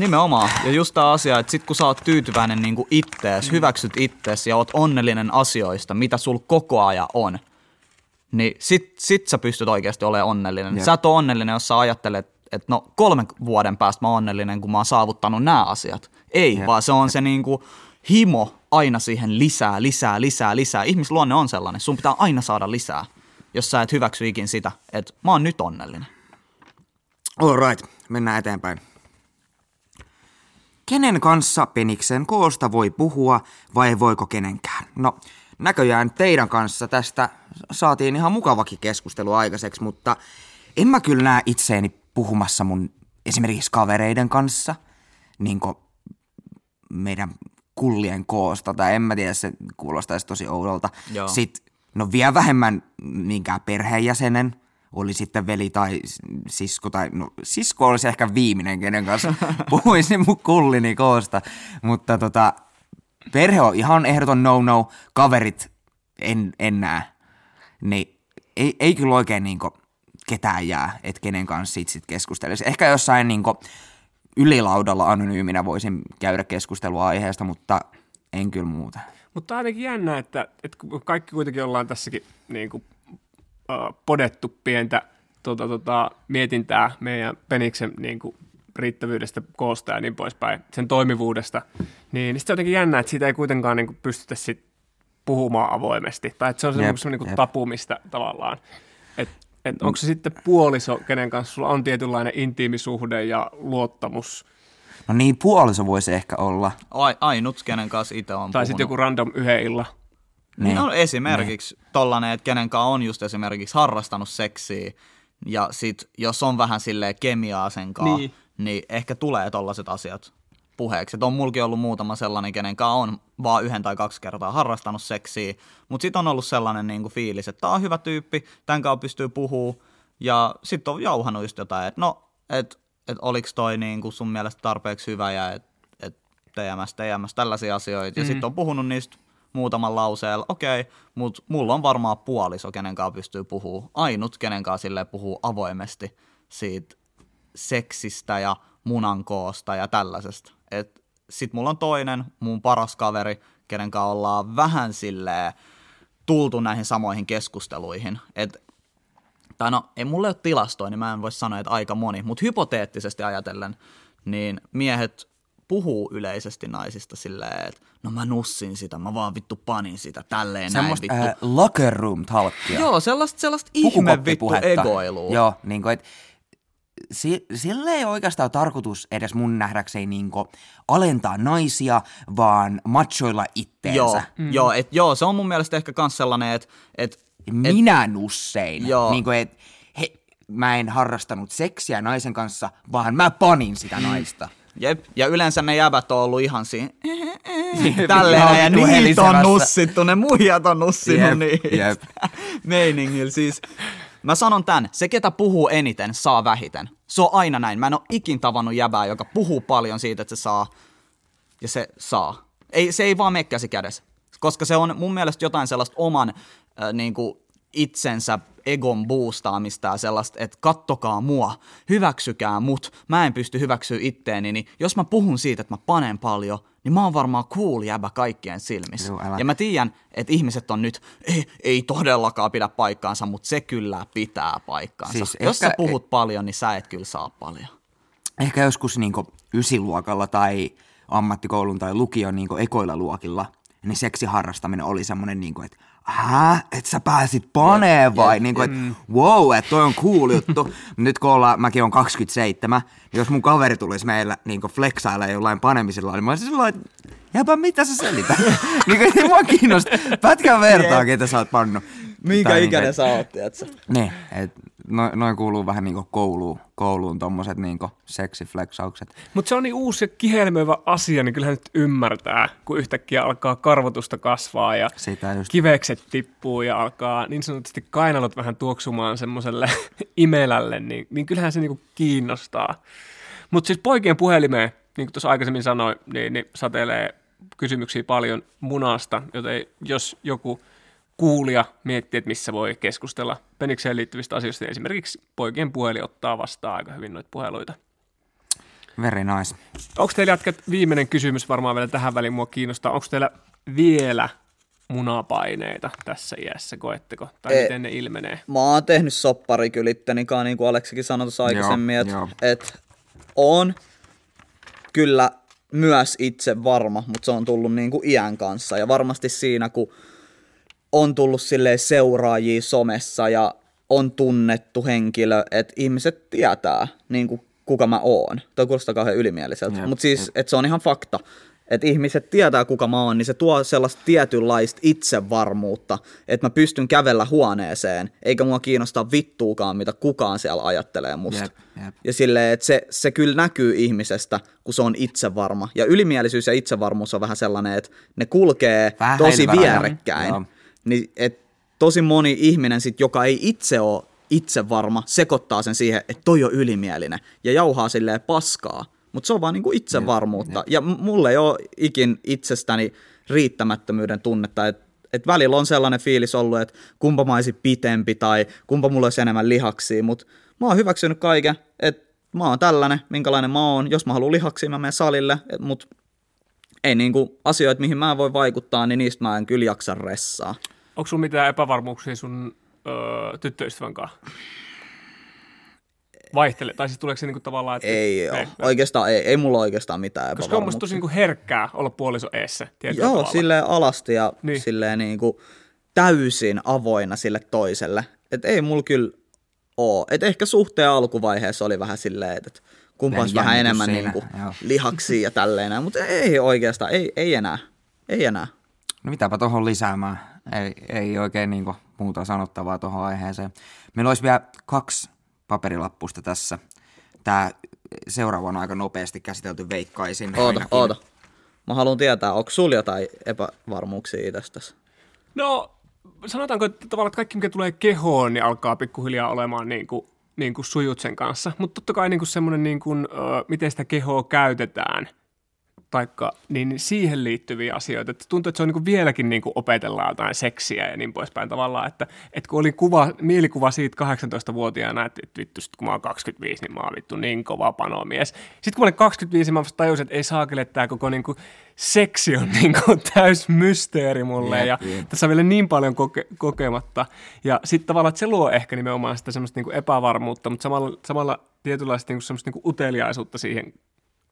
Nimenomaan. Ja just tämä asia, että sit kun sä oot tyytyväinen niin ittees, hyväksyt ittees ja oot onnellinen asioista, mitä sul koko ajan on, niin sit, sit sä pystyt oikeasti olemaan onnellinen. Jep. Sä et ole onnellinen, jos sä ajattelet, että no kolmen vuoden päästä mä oon onnellinen, kun mä oon saavuttanut nämä asiat. Ei, Jep. vaan se on se niinku himo aina siihen lisää, lisää, lisää, lisää. Ihmisluonne on sellainen, sun pitää aina saada lisää, jos sä et hyväksy ikin sitä, että mä oon nyt onnellinen. All right, mennään eteenpäin. Kenen kanssa peniksen koosta voi puhua vai voiko kenenkään? No, näköjään teidän kanssa tästä saatiin ihan mukavakin keskustelu aikaiseksi, mutta en mä kyllä näe itseeni puhumassa mun esimerkiksi kavereiden kanssa, niin meidän kullien koosta, tai en mä tiedä, se kuulostaisi tosi oudolta. Joo. Sitten, no vielä vähemmän niinkään perheenjäsenen, oli sitten veli tai sisko, tai no sisko olisi ehkä viimeinen, kenen kanssa puhuisin mun kullini koosta, mutta tota, perhe on ihan ehdoton no-no, kaverit en, en näe, niin ei, ei kyllä oikein niinku ketään jää, että kenen kanssa sit, sit keskustelisi. Ehkä jossain niinku ylilaudalla anonyyminä voisin käydä keskustelua aiheesta, mutta en kyllä muuta. Mutta on ainakin jännä, että, että kaikki kuitenkin ollaan tässäkin niin kuin, uh, podettu pientä tota, tota, mietintää meidän peniksen niin kuin, riittävyydestä, koosta ja niin poispäin, sen toimivuudesta, niin, niin sitten jotenkin jännä, että siitä ei kuitenkaan niin kuin, pystytä sit puhumaan avoimesti. Tai että se on Jep, semmoinen niin jep. tapu, mistä tavallaan, että et onko se sitten puoliso, kenen kanssa sulla on tietynlainen intiimisuhde ja luottamus, No niin, puoliso voisi ehkä olla. Ai, ainut, kenen kanssa itse on tai sitten joku random yhden illan. Niin. No esimerkiksi niin. tollanen, että kenen kanssa on just esimerkiksi harrastanut seksiä, ja sit jos on vähän silleen kemiaa sen kanssa, Niin. niin. ehkä tulee tollaset asiat puheeksi. Et on mulkin ollut muutama sellainen, kenen kanssa on vaan yhden tai kaksi kertaa harrastanut seksiä, mutta sitten on ollut sellainen niinku fiilis, että tää on hyvä tyyppi, tämän kanssa pystyy puhuu, ja sitten on jauhanut just jotain, että no, että et oliks toi niinku sun mielestä tarpeeksi hyvä, ja että et TMS, TMS, tällaisia asioita, ja Mm. sitten on puhunut niistä muutaman lauseella, okei, mutta mulla on varmaan puoliso, kenen kanssa pystyy puhuu, ainut, kenen kanssa silleen puhuu avoimesti siitä seksistä ja munankoosta ja tällaisesta. Et sit mulla on toinen, mun paras kaveri, kenen kanssa ollaan vähän silleen tultu näihin samoihin keskusteluihin. Et, tai no, ei mulle ole tilastoja, niin mä en voi sanoa, että aika moni, mutta hypoteettisesti ajatellen, niin miehet puhuu yleisesti naisista silleen, että no mä nussin sitä, mä vaan vittu panin sitä, tälleen näin Semmoista vittu. äh, locker room talkia. Joo, sellaista, sellaista ihme vittu egoilua. Joo, niin kuin, et, si- sillä ei oikeastaan ole tarkoitus edes mun nähdäkseni niinku alentaa naisia, vaan machoilla itteensä. Joo, mm. joo, et, joo, se on mun mielestä ehkä kans sellainen, että et, Minä nussein. Joo. Niinku, et, he, mä en harrastanut seksiä naisen kanssa, vaan mä panin sitä naista. Jep, ja yleensä ne jäbät on ollut ihan siinä tälleen ja niitä on nussittu, ne muijat on nussinut Jep, niitä jep. meiningillä. Siis, mä sanon tän, se ketä puhuu eniten saa vähiten. Se on aina näin. Mä en ole ikin tavannut jäbää, joka puhuu paljon siitä, että se saa ja se saa. Ei, se ei vaan mene käsi kädessä. Koska se on mun mielestä jotain sellaista oman äh, niin kuin itsensä egon boostaamista ja sellaista, että kattokaa mua, hyväksykää mut, mä en pysty hyväksyä itteeni, niin jos mä puhun siitä, että mä panen paljon, niin mä oon varmaan cool jäbä kaikkien silmissä. Juu, älä. ja mä tiedän, että ihmiset on nyt, ei, ei todellakaan pidä paikkaansa, mutta se kyllä pitää paikkaansa. Siis jos ehkä- sä puhut paljon, niin sä et kyllä saa paljon. Ehkä joskus niinku ysiluokalla tai ammattikoulun tai lukion niinku ekoilla luokilla, niin seksiharrastaminen oli semmoinen, niinku, että hä, et sä pääsit paneen vai? Niinku, että wow, että toi on cool juttu. Nyt kun ollaan, mäkin on 27, niin jos mun kaveri tulisi meillä niinku flexailla jollain panemisella, niin mä olisin sellainen, että jäpä mitä sä selität? niinku, ei mua kiinnosta. Pätkän vertaa, ketä sä oot pannut. Minkä Tai ikäinen niinku, sä oot, tiedätkö? niin, et noin, noin kuuluu vähän niinku kouluun, kouluun tommoset niinku seksiflexaukset. Mutta se on niin uusi ja kihelmöivä asia, niin kyllähän nyt ymmärtää, kun yhtäkkiä alkaa karvotusta kasvaa ja Sitä just. kivekset tippuu ja alkaa niin sanotusti kainalot vähän tuoksumaan semmoiselle imelälle, niin, niin kyllähän se niinku kiinnostaa. Mutta siis poikien puhelimeen, niin kuin tuossa aikaisemmin sanoin, niin, niin satelee kysymyksiä paljon munasta, joten jos joku kuulija miettii, että missä voi keskustella penikseen liittyvistä asioista, esimerkiksi poikien puhelin ottaa vastaan aika hyvin noita puheluita. Very nice. Onko teillä jätkät viimeinen kysymys varmaan vielä tähän väliin mua kiinnostaa. Onko teillä vielä munapaineita tässä iässä, koetteko? Tai Ei. miten ne ilmenee? Mä oon tehnyt soppari kyllä ittenikaan, niin kuin Aleksikin sanoi tuossa aikaisemmin, että et on kyllä myös itse varma, mutta se on tullut niin kuin iän kanssa. Ja varmasti siinä, kun on tullut silleen seuraajia somessa ja on tunnettu henkilö, että ihmiset tietää, niin kuin kuka mä oon. Toi kuulostaa kauhean ylimieliseltä, mutta siis, että se on ihan fakta. Että ihmiset tietää, kuka mä oon, niin se tuo sellaista tietynlaista itsevarmuutta, että mä pystyn kävellä huoneeseen, eikä mua kiinnostaa vittuukaan, mitä kukaan siellä ajattelee musta. Jep, jep. Ja silleen, että se, se kyllä näkyy ihmisestä, kun se on itsevarma. Ja ylimielisyys ja itsevarmuus on vähän sellainen, että ne kulkee Vähän tosi vierekkäin. Joo. Niin, et tosi moni ihminen, sit, joka ei itse ole itsevarma, sekoittaa sen siihen, että toi on ylimielinen ja jauhaa silleen paskaa. Mutta se on vaan niinku itsevarmuutta. Ja m- mulle ei ole ikin itsestäni riittämättömyyden tunnetta, että et välillä on sellainen fiilis ollut, että kumpa mä olisin pitempi tai kumpa mulla olisi enemmän lihaksia, mutta mä oon hyväksynyt kaiken, että mä oon tällainen, minkälainen mä oon. Jos mä haluan lihaksia, mä menen salille, mutta ei niinku asioita, mihin mä voin vaikuttaa, niin niistä mä en kyllä jaksa ressaa. Onko sulla mitään epävarmuuksia sun öö, tyttöystävän kanssa? Vaihtele, tai siis tuleeko se niinku tavallaan, että... Ei ole. Oikeastaan ei, ei mulla oikeastaan mitään Koska on musta tosi niinku herkkää olla puoliso eessä. Joo, tavalla. silleen alasti ja Niin. niin. silleen niinku täysin avoinna sille toiselle. Et ei mulla kyllä oo. Et ehkä suhteen alkuvaiheessa oli vähän silleen, että kumpa Pieni olisi vähän enemmän siinä, niinku joo. lihaksia ja tälleen. Mutta ei oikeastaan, ei, ei enää. Ei enää. No mitäpä tuohon lisäämään. Ei, ei oikein niinku muuta sanottavaa tuohon aiheeseen. Meillä olisi vielä kaksi paperilappusta tässä. Tämä seuraava on aika nopeasti käsitelty, veikkaisin. Oota, ainakin. oota. Mä haluan tietää, onko sulla jotain epävarmuuksia itsestäsi? No, sanotaanko, että tavallaan että kaikki, mikä tulee kehoon, niin alkaa pikkuhiljaa olemaan niin kuin, niin kuin sujut sen kanssa. Mutta totta kai niin kuin semmoinen, niin kuin, ö, miten sitä kehoa käytetään, taikka niin siihen liittyviä asioita. Että tuntuu, että se on niin kuin vieläkin niin kuin opetellaan jotain seksiä ja niin poispäin tavallaan. Että, että kun oli kuva, mielikuva siitä 18-vuotiaana, että, että vittu, sit kun mä oon 25, niin mä oon vittu niin kova panomies. Sitten kun mä olin 25, mä tajusin, että ei saakele, että tämä koko niin kuin seksi on niin kuin täys mysteeri mulle. Ja tässä on vielä niin paljon koke- kokematta. Ja sitten tavallaan, että se luo ehkä nimenomaan sitä semmoista niinku epävarmuutta, mutta samalla, samalla tietynlaista niinku semmoista niinku uteliaisuutta siihen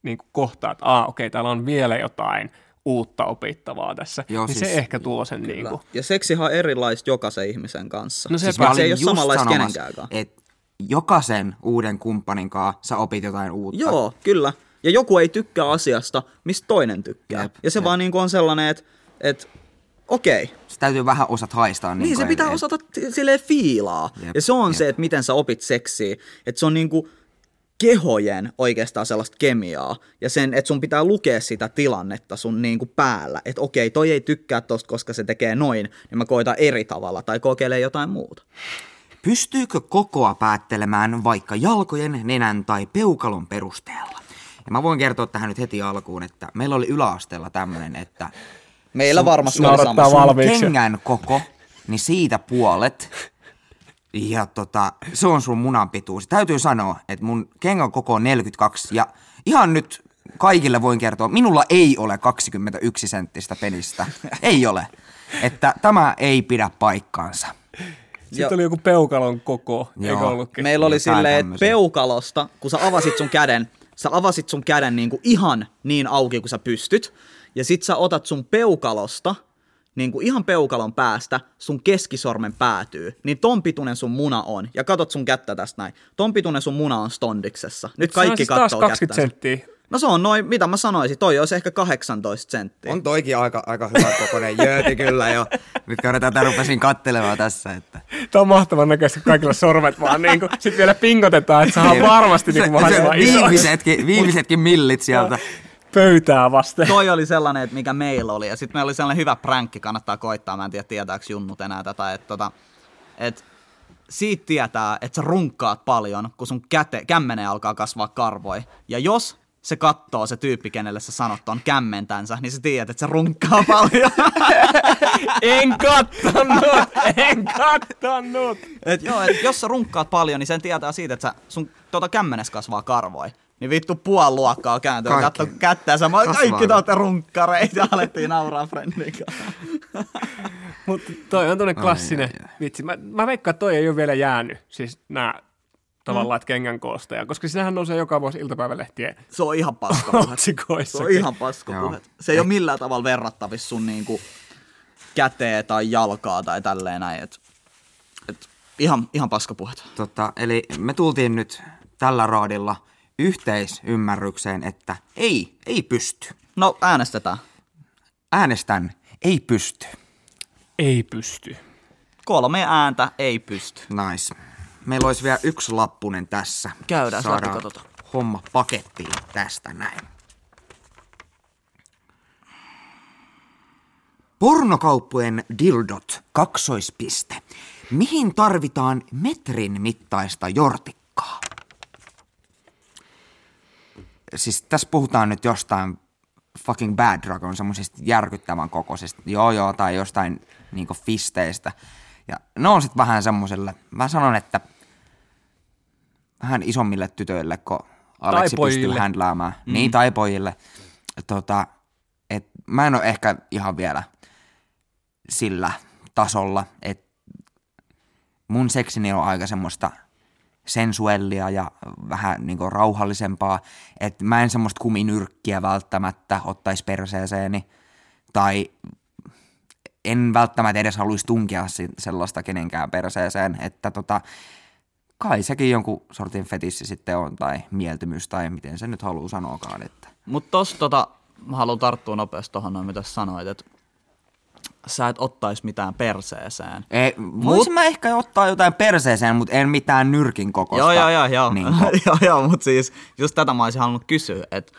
niinku kohtaan, että aa, okei, täällä on vielä jotain uutta opittavaa tässä. Joo, niin siis- se ehkä tuo sen niinku. Ja seksihan on erilaista jokaisen ihmisen kanssa. No se siis se ei ole samanlaista sanomassa, kenenkään Et jokaisen uuden kumppanin kanssa sä opit jotain uutta. Joo, kyllä. Ja joku ei tykkää asiasta, mistä toinen tykkää. Jep, ja se jep. vaan niin kuin on sellainen, että et, okei, Se täytyy vähän osat haistaa. Niin, se kuin, pitää et- osata silleen fiilaa. Jep, ja se on jep. se, että miten sä opit seksiä. Että se on niinku kehojen oikeastaan sellaista kemiaa. Ja sen, että sun pitää lukea sitä tilannetta sun niinku päällä. Että okei, toi ei tykkää tosta, koska se tekee noin, niin mä koitan eri tavalla tai kokeilee jotain muuta. Pystyykö kokoa päättelemään vaikka jalkojen, nenän tai peukalon perusteella? Ja mä voin kertoa tähän nyt heti alkuun, että meillä oli yläasteella tämmöinen, että Meillä varmasti naurattaa sama. sun kengän koko, niin siitä puolet. Ja tota, se on sun munan pituus. Täytyy sanoa, että mun kengän koko on 42 ja ihan nyt kaikille voin kertoa, minulla ei ole 21 senttistä penistä. Ei ole. Että tämä ei pidä paikkaansa. Sitten oli joku peukalon koko, eikö Joo. ollutkin? Meillä oli silleen, että peukalosta, kun sä avasit sun käden, sä avasit sun käden niinku ihan niin auki kuin sä pystyt, ja sit sä otat sun peukalosta, niin kuin ihan peukalon päästä, sun keskisormen päätyy, niin ton pituinen sun muna on. Ja katot sun kättä tästä näin. Ton pituinen sun muna on stondiksessa. Nyt Se kaikki siis taas katsoo 20 kättänsä. senttiä. No se on noin, mitä mä sanoisin, toi olisi ehkä 18 senttiä. On toikin aika, aika hyvä kokoinen jööti kyllä jo. Nyt kun tätä rupesin kattelemaan tässä, että... Tämä on mahtavan näköistä, kun kaikilla sormet vaan niin kuin, sit vielä pingotetaan, että saadaan varmasti niin kuin se, se, viimeisetkin, viimeisetkin millit sieltä. Pöytää vasten. Toi oli sellainen, että mikä meillä oli. Ja sitten meillä oli sellainen hyvä pränkki, kannattaa koittaa. Mä en tiedä, tietääkö junnut enää tätä. Että tota, et siitä tietää, että sä runkkaat paljon, kun sun käte, kämmeneen alkaa kasvaa karvoi. Ja jos se kattoo se tyyppi, kenelle sä sanot on kämmentänsä, niin sä tiedät, että se runkkaa paljon. En kattonut, en kattonut. et joo, et jos sä runkkaat paljon, niin sen tietää siitä, että sä, sun tota kämmenes kasvaa karvoi. Niin vittu puoli luokkaa kääntyy, Kaikki. katso kättänsä, mä Kasvaa. kaikki te runkkareita ja alettiin nauraa friendin kanssa. Mutta toi on tämmönen klassinen ai, ai. vitsi. Mä, mä veikkaan, että toi ei ole vielä jäänyt. Siis nää tavallaan, että kengän koostaja. Koska sinähän nousee joka vuosi iltapäivälehtien Se on ihan paskapuhet. Se on ihan paskapuhet. Se ei ole millään tavalla verrattavissa sun niinku käteen tai jalkaa tai tälleen näin. Et, et ihan, ihan paskapuhet. Tota, eli me tultiin nyt tällä raadilla yhteisymmärrykseen, että ei, ei pysty. No äänestetään. Äänestän, ei pysty. Ei pysty. Kolme ääntä ei pysty. Nice. Meillä olisi vielä yksi lappunen tässä. Käydään, Saadaan lähti katsotaan. homma pakettiin tästä näin. Pornokauppojen dildot, kaksoispiste. Mihin tarvitaan metrin mittaista jortikkaa? Siis tässä puhutaan nyt jostain fucking Bad Dragon, semmoisista järkyttävän kokoisista, joo joo, tai jostain niinku fisteistä. Ja ne on sitten vähän semmoiselle, mä sanon, että vähän isommille tytöille, kun Aleksi pystyy händläämään. Mm. Niin, tai pojille. Tota, et mä en ole ehkä ihan vielä sillä tasolla, että mun seksini on aika semmoista sensuellia ja vähän niin rauhallisempaa, että mä en semmoista kuminyrkkiä välttämättä ottaisi perseeseeni, tai en välttämättä edes haluaisi tunkea sellaista kenenkään perseeseen, että tota, kai sekin jonkun sortin fetissi sitten on, tai mieltymys, tai miten se nyt haluaa sanoakaan, että Mutta tossa tota, mä haluan tarttua nopeasti tohon noin, mitä sanoit, että sä et ottais mitään perseeseen. ei, voisin mä ehkä ottaa jotain perseeseen, mutta en mitään nyrkin kokosta. Joo, joo, joo, joo. Niin, joo, joo mutta siis just tätä mä olisin halunnut kysyä, että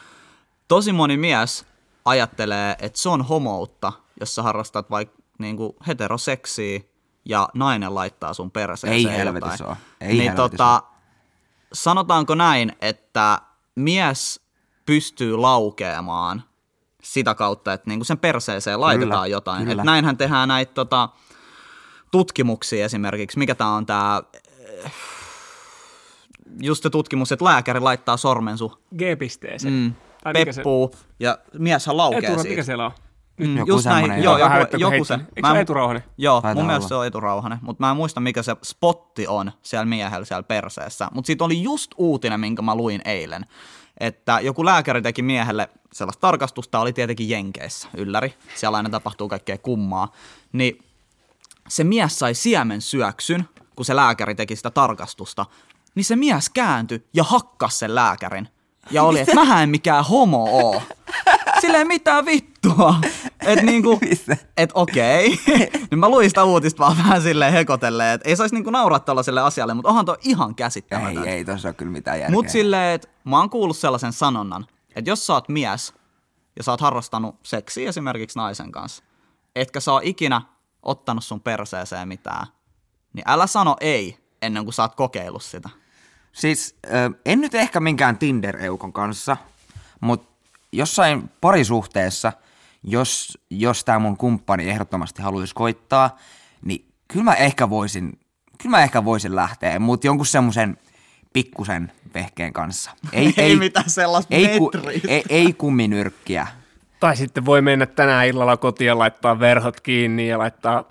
tosi moni mies ajattelee, että se on homoutta, jos sä harrastat vaikka niinku heteroseksiä ja nainen laittaa sun perseeseen Ei helvetissä oo. Ei niin tota, sanotaanko näin, että mies pystyy laukeamaan sitä kautta, että niinku sen perseeseen laitetaan Kyllä, jotain. kyllä. Et näinhän tehdään näitä tota, tutkimuksia esimerkiksi. Mikä tämä on tämä just se tutkimus, että lääkäri laittaa sormen sun G-pisteeseen. mm, Tai mikä se- peppuu ja mieshän laukee Etura, siitä. mikä siellä on? Mm, Joku just näin, joo. joku, joku joku se. Eikö se en- eturauhanen? Joo, Taitaa mun mielestä olla. se on eturauhanen, mutta mä en muista mikä se spotti on siellä miehellä siellä perseessä. Mutta siitä oli just uutinen, minkä mä luin eilen, että joku lääkäri teki miehelle sellaista tarkastusta, oli tietenkin Jenkeissä, ylläri, siellä aina tapahtuu kaikkea kummaa, niin se mies sai siemen syöksyn, kun se lääkäri teki sitä tarkastusta, niin se mies kääntyi ja hakkas sen lääkärin. Ja oli, että mähän en mikään homo oo. Sillä ei mitään vittua. Että niinku, et okei. niin mä luin sitä uutista vaan vähän silleen hekotelleen, että ei saisi niinku nauraa tällaiselle asialle, mutta onhan toi ihan Ei, käsittämätöntä. ei tossa ole kyllä mitään järkeä. Mut silleen, että mä oon kuullut sellaisen sanonnan, että jos sä oot mies ja sä oot harrastanut seksiä esimerkiksi naisen kanssa, etkä sä oot ikinä ottanut sun perseeseen mitään, niin älä sano ei ennen kuin sä oot kokeillut sitä. Siis en nyt ehkä minkään Tinder-eukon kanssa, mutta jossain parisuhteessa, jos, jos tämä mun kumppani ehdottomasti haluaisi koittaa, niin kyllä mä ehkä voisin, kyllä mä ehkä voisin lähteä, mutta jonkun semmoisen pikkusen vehkeen kanssa. Ei, Ei mitään sellaista ei, ku, ei, ei kumminyrkkiä. Tai sitten voi mennä tänään illalla kotiin ja laittaa verhot kiinni ja laittaa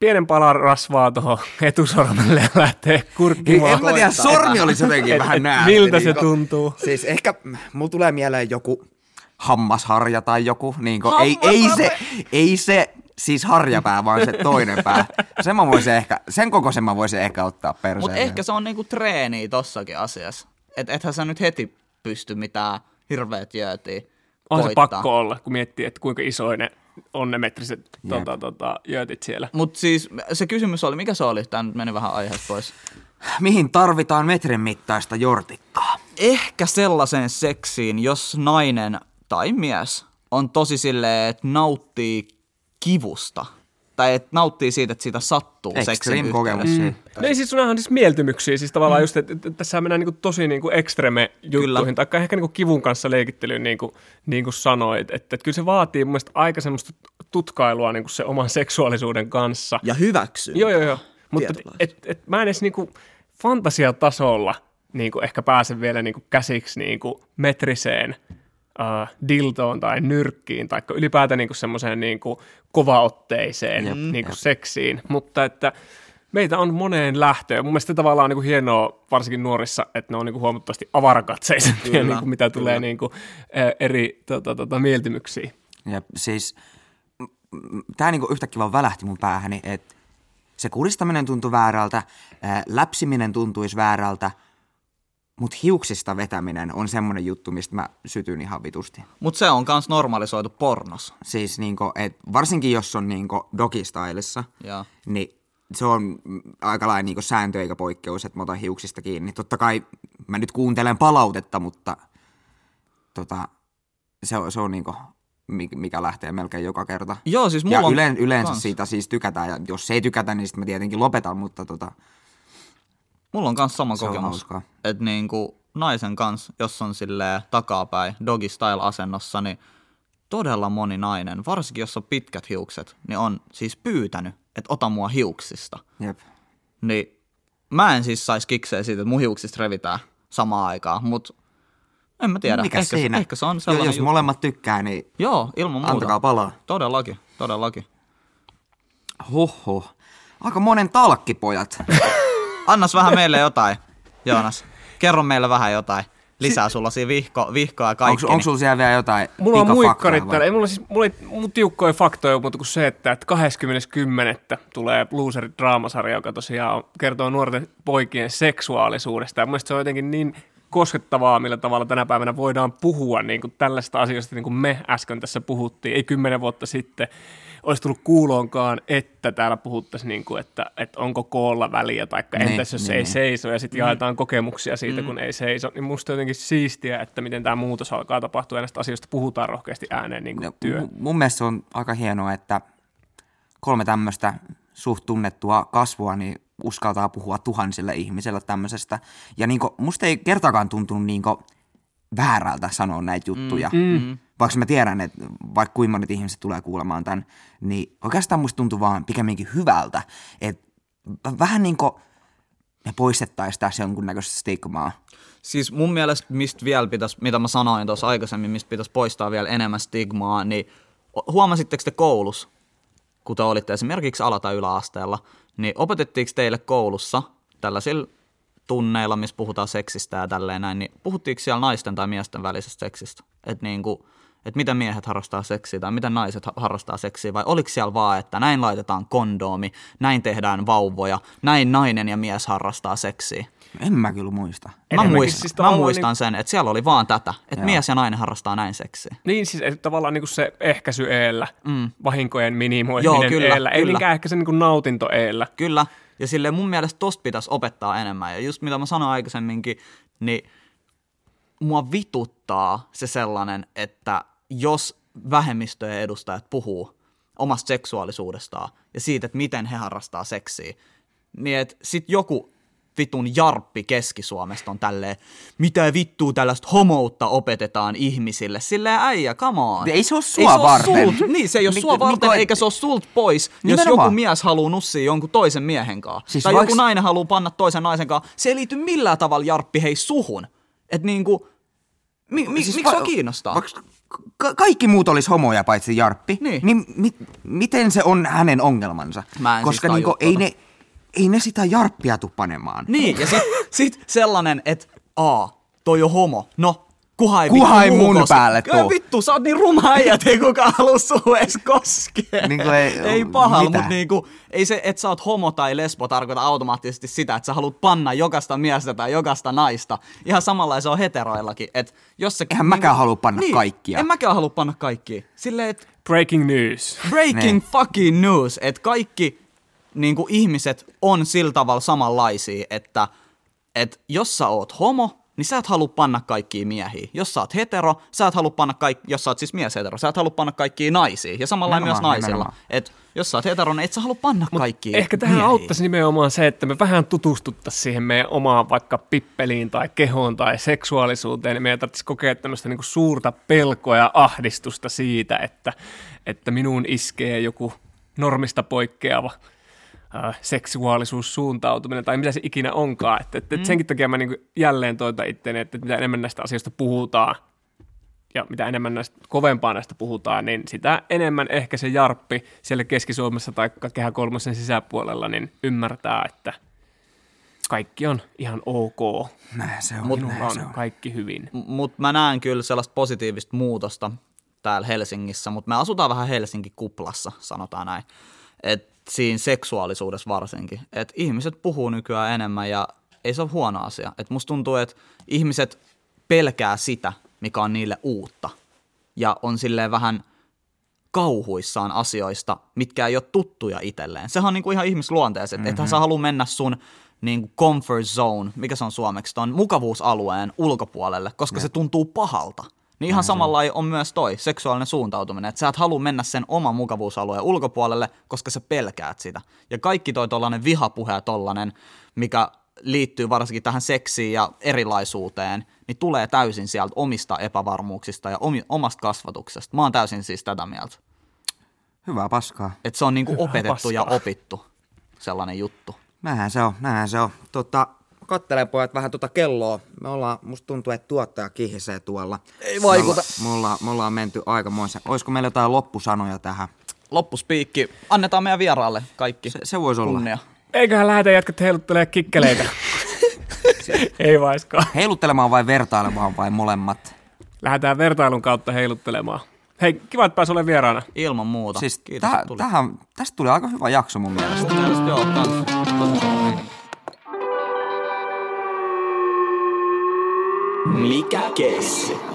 pienen palan rasvaa tuohon etusormelle ja lähtee Ei, kurkkimaan. en mä tiedä, sormi olisi jotenkin Et- vähän näästi. miltä se niinku. tuntuu? Siis ehkä mulla tulee mieleen joku hammasharja tai joku, niinku, ei, ei, se, ei se siis harjapää, vaan se toinen pää. Sen, mä voisin ehkä, sen kokoisen mä voisin ehkä ottaa perseen. Mutta ehkä se on niinku treeniä tossakin asiassa. Et ethän sä nyt heti pysty mitään hirveät jöötiä On se pakko olla, kun miettii, että kuinka isoja ne on ne metriset tota, tota, jöötit siellä. Mutta siis se kysymys oli, mikä se oli? Tämä nyt meni vähän aiheesta pois. Mihin tarvitaan metrin mittaista jortikkaa? Ehkä sellaiseen seksiin, jos nainen tai mies on tosi silleen, että nauttii kivusta. Tai että nauttii siitä, että siitä sattuu seksin Extreme kokemus. Mm. No ei siis sunhan on siis mieltymyksiä, siis tavallaan mm. just, että, että tässä mennään niinku tosi niinku ekstreme juttuihin, tai ehkä niinku kivun kanssa leikittelyyn, niin kuin, niin kuin sanoit, että, että, että kyllä se vaatii mun mielestä aika semmoista tutkailua niinku se oman seksuaalisuuden kanssa. Ja hyväksyy. Joo, joo, joo. Mutta et, et, mä en edes niinku fantasiatasolla niinku ehkä pääse vielä niinku käsiksi niinku metriseen uh, diltoon tai nyrkkiin tai ylipäätään niinku semmoiseen niinku kovaotteiseen Jep, niinku jep. seksiin. Mutta että meitä on moneen lähtöön. Mun mielestä tavallaan on niinku hienoa, varsinkin nuorissa, että ne on niinku huomattavasti avarakatseisempia, niinku, mitä tulee kyllä. niinku, ä, eri tota, tota, mieltymyksiin. Ja siis tämä niinku yhtäkkiä vaan välähti mun päähäni, että se kuristaminen tuntui väärältä, ää, läpsiminen tuntuisi väärältä, mutta hiuksista vetäminen on semmoinen juttu, mistä mä sytyn ihan vitusti. Mutta se on kans normalisoitu pornos. Siis niinku, et varsinkin jos on niinku dogistylissa, Joo. niin se on aika lailla niinku sääntö eikä poikkeus, että mä otan hiuksista kiinni. Totta kai mä nyt kuuntelen palautetta, mutta tota, se on, se on niinku, mi- mikä lähtee melkein joka kerta. Joo, siis mulla ja on yleen, yleensä kans. siitä siis tykätään, ja jos ei tykätä, niin sitten mä tietenkin lopetan, mutta tota, Mulla on kans sama Se kokemus. Että niinku naisen kanssa, jos on silleen takapäin doggy style asennossa, niin todella moni nainen, varsinkin jos on pitkät hiukset, niin on siis pyytänyt, että ota mua hiuksista. jep. Niin mä en siis sais kikseä siitä, että mun hiuksista revitään samaan aikaan, mutta en mä tiedä. Mikä ehkä, siinä? ehkä se on Jo- sellainen Jos juttu. molemmat tykkää, niin Joo, ilman muuta. antakaa palaa. Todellakin, todellakin. Huhhuh. Aika monen talkki, pojat. Annas vähän meille jotain, Joonas. Kerro meille vähän jotain. Lisää sulla siinä vihko, vihkoa ja kaikki. Onko, onko sulla siellä vielä jotain Mulla on muikkarit täällä. Ei mulla siis, mulla ei mun tiukkoja faktoja muuta kuin se, että, että 20.10. tulee Loserit draamasarja, joka tosiaan kertoo nuorten poikien seksuaalisuudesta. Ja mun mielestä se on jotenkin niin koskettavaa, millä tavalla tänä päivänä voidaan puhua niin kuin tällaista asioista, niin kuin me äsken tässä puhuttiin. Ei kymmenen vuotta sitten olisi tullut kuuloonkaan, että täällä puhuttaisiin, niin kuin, että, että onko koolla väliä, tai Niin, entäs jos niin, ei niin. seiso, ja sitten jaetaan kokemuksia siitä, kun ei seiso. Niin musta on jotenkin siistiä, että miten tämä muutos alkaa tapahtua, ja näistä asioista puhutaan rohkeasti ääneen niin kuin No, työ. mu- mun mielestä se on aika hienoa, että kolme tämmöistä suht tunnettua kasvua, niin uskaltaa puhua tuhansille ihmisille tämmöisestä. Ja niinku, musta ei kertaakaan tuntunut niinku väärältä sanoa näitä juttuja. Mm. Vaikka mä tiedän, että vaikka kuinka monet ihmiset tulee kuulemaan tämän, niin oikeastaan musta tuntuu vaan pikemminkin hyvältä. Että vähän niin kuin me poistettaisiin tässä jonkunnäköistä stigmaa. Siis mun mielestä, mistä vielä pitäisi, mitä mä sanoin tuossa aikaisemmin, mistä pitäisi poistaa vielä enemmän stigmaa, niin huomasitteko te koulussa, kun te olitte esimerkiksi ala- tai yläasteella, niin opetettiinko teille koulussa tällaisilla tunneilla, missä puhutaan seksistä ja tälleen näin, niin puhuttiinko siellä naisten tai miesten välisestä seksistä? Että niinku, että miten miehet harrastaa seksiä tai miten naiset ha- harrastaa seksiä, vai oliko siellä vaan, että näin laitetaan kondoomi, näin tehdään vauvoja, näin nainen ja mies harrastaa seksiä. En mä kyllä muista. Mä, muistan, siis mä muistan niin- sen, että siellä oli vaan tätä, että Joo. mies ja nainen harrastaa näin seksiä. Niin siis että tavallaan niin kuin se ehkäisy eellä, mm. vahinkojen minimoiminen Joo, kyllä, eellä, ei kyllä. niinkään ehkä se niin kuin nautinto eellä. Kyllä, ja sille mun mielestä tosta pitäisi opettaa enemmän. Ja just mitä mä sanoin aikaisemminkin, niin mua vituttaa se sellainen, että jos vähemmistöjen edustajat puhuu omasta seksuaalisuudestaan ja siitä, että miten he harrastaa seksiä, niin että sit joku vitun jarppi Keski-Suomesta on tälleen, mitä vittua tällaista homoutta opetetaan ihmisille. Silleen äijä, come on. Ei se oo Ei sua se oo varten. Sult, niin, se ei ole Niin- sua niin varten, kuin- eikä se ole sult pois, jos Nimenomaan. joku mies haluaa nussia jonkun toisen miehen kanssa. Siis tai vaikka- joku nainen haluaa panna toisen naisen kanssa. Se ei liity millään tavalla jarppi hei suhun. Että niinku, mi, mi, Siis miksi va- se kiinnostaa? Vaikka ka- kaikki muut olisi homoja paitsi Jarppi, Niin. niin mi- miten se on hänen ongelmansa? En Koska siis niinku, ei, tota. ne, ei ne sitä Jarppia tuu panemaan. Niin, ja sit, sit sellainen, että aa, toi on homo. No, kuha ei, Kuha ei mun koske. päälle tuu. vittu, sä oot niin ruma äijä, että ei kukaan halua sua edes koskea. Niinku ei- ei pahalla, mutta niinku, ei se, että sä oot homo tai lesbo tarkoita automaattisesti sitä, että sä haluat panna jokaista miestä tai jokaista naista. Ihan samalla se on heteroillakin. Et jos se, Eihän mäkään halua panna kaikkia. En mäkään halua panna kaikkia. Silleen, että Breaking news. breaking Niin. fucking news, että kaikki niin kuin ihmiset on sillä tavalla samanlaisia, että, että jos sä oot homo, niin sä et halua panna kaikkia miehiä. Jos sä oot hetero, sä et halua panna kaikki, jos sä oot siis mies hetero, sä et halua panna kaikkia naisia. Ja samalla myös Nimenomaan, naisilla. nimenomaan. Et jos sä oot hetero, niin et sä halua panna kaikkia Ehkä tähän miehiä. auttaisi nimenomaan se, että me vähän tutustuttaisiin siihen meidän omaan vaikka pippeliin tai kehoon tai seksuaalisuuteen, niin meidän tarvitsisi kokea tämmöistä niinku suurta pelkoa ja ahdistusta siitä, että, että minuun iskee joku normista poikkeava äh, seksuaalisuussuuntautuminen tai mitä se ikinä onkaan. Että, että, mm. Senkin takia mä niinku jälleen toitan itteeni, että mitä enemmän näistä asioista puhutaan, ja mitä enemmän näistä, kovempaa näistä puhutaan, niin sitä enemmän ehkä se jarppi siellä Keski-Suomessa tai Kehä kolmosen sisäpuolella niin ymmärtää, että kaikki on ihan ok. Näin se on, Minulla näin se on on. kaikki hyvin. Mutta mä näen kyllä sellaista positiivista muutosta täällä Helsingissä, mutta me asutaan vähän Helsinki-kuplassa, sanotaan näin. Et siinä seksuaalisuudessa varsinkin. Et ihmiset puhuu nykyään enemmän ja ei se ole huono asia. Et musta tuntuu, että ihmiset pelkää sitä, mikä on niille uutta. Ja on silleen vähän kauhuissaan asioista, mitkä ei ole tuttuja itselleen. Sehän on niinku ihan ihmisluonteeseen, mm-hmm. että sä halua mennä sun niinku comfort zone, mikä se on suomeksi, ton mukavuusalueen ulkopuolelle, koska se tuntuu pahalta. Niin ihan samalla on myös toi seksuaalinen suuntautuminen, että sä et halua mennä sen oman mukavuusalueen ulkopuolelle, koska sä pelkäät sitä. Ja kaikki toi tollanen vihapuhe ja tollanen, mikä liittyy varsinkin tähän seksiin ja erilaisuuteen, niin tulee täysin sieltä omista epävarmuuksista ja omi, omasta kasvatuksesta. Mä oon täysin siis tätä mieltä. Hyvää paskaa. Että se on niinku opetettu ja paskaa. opittu sellainen juttu. Näinhän se on, näinhän se on. Tota, kattele pojat vähän tota kelloa. Me ollaan, musta tuntuu, että tuottaja kihisee tuolla. Ei vaikuta. Me ollaan, me ollaan, me ollaan menty aikamoisen. Olisiko meillä jotain loppusanoja tähän? Loppuspiikki. Annetaan meidän vieraalle kaikki. Se, se voisi olla. Kunnia. Eiköhän lähdetä jatkat heiluttelee kikkeleitä. Ei vaiskaan. Heiluttelemaan vai vertailemaan vai molemmat? Lähdetään vertailun kautta heiluttelemaan. Hei, kiva, että pääsi olemaan vieraana. Ilman muuta. Siis Kiitos, täh, tuli. tähän, tästä tuli aika hyvä jakso mun mielestä. Mielestä joo, kans. Mikä keissi?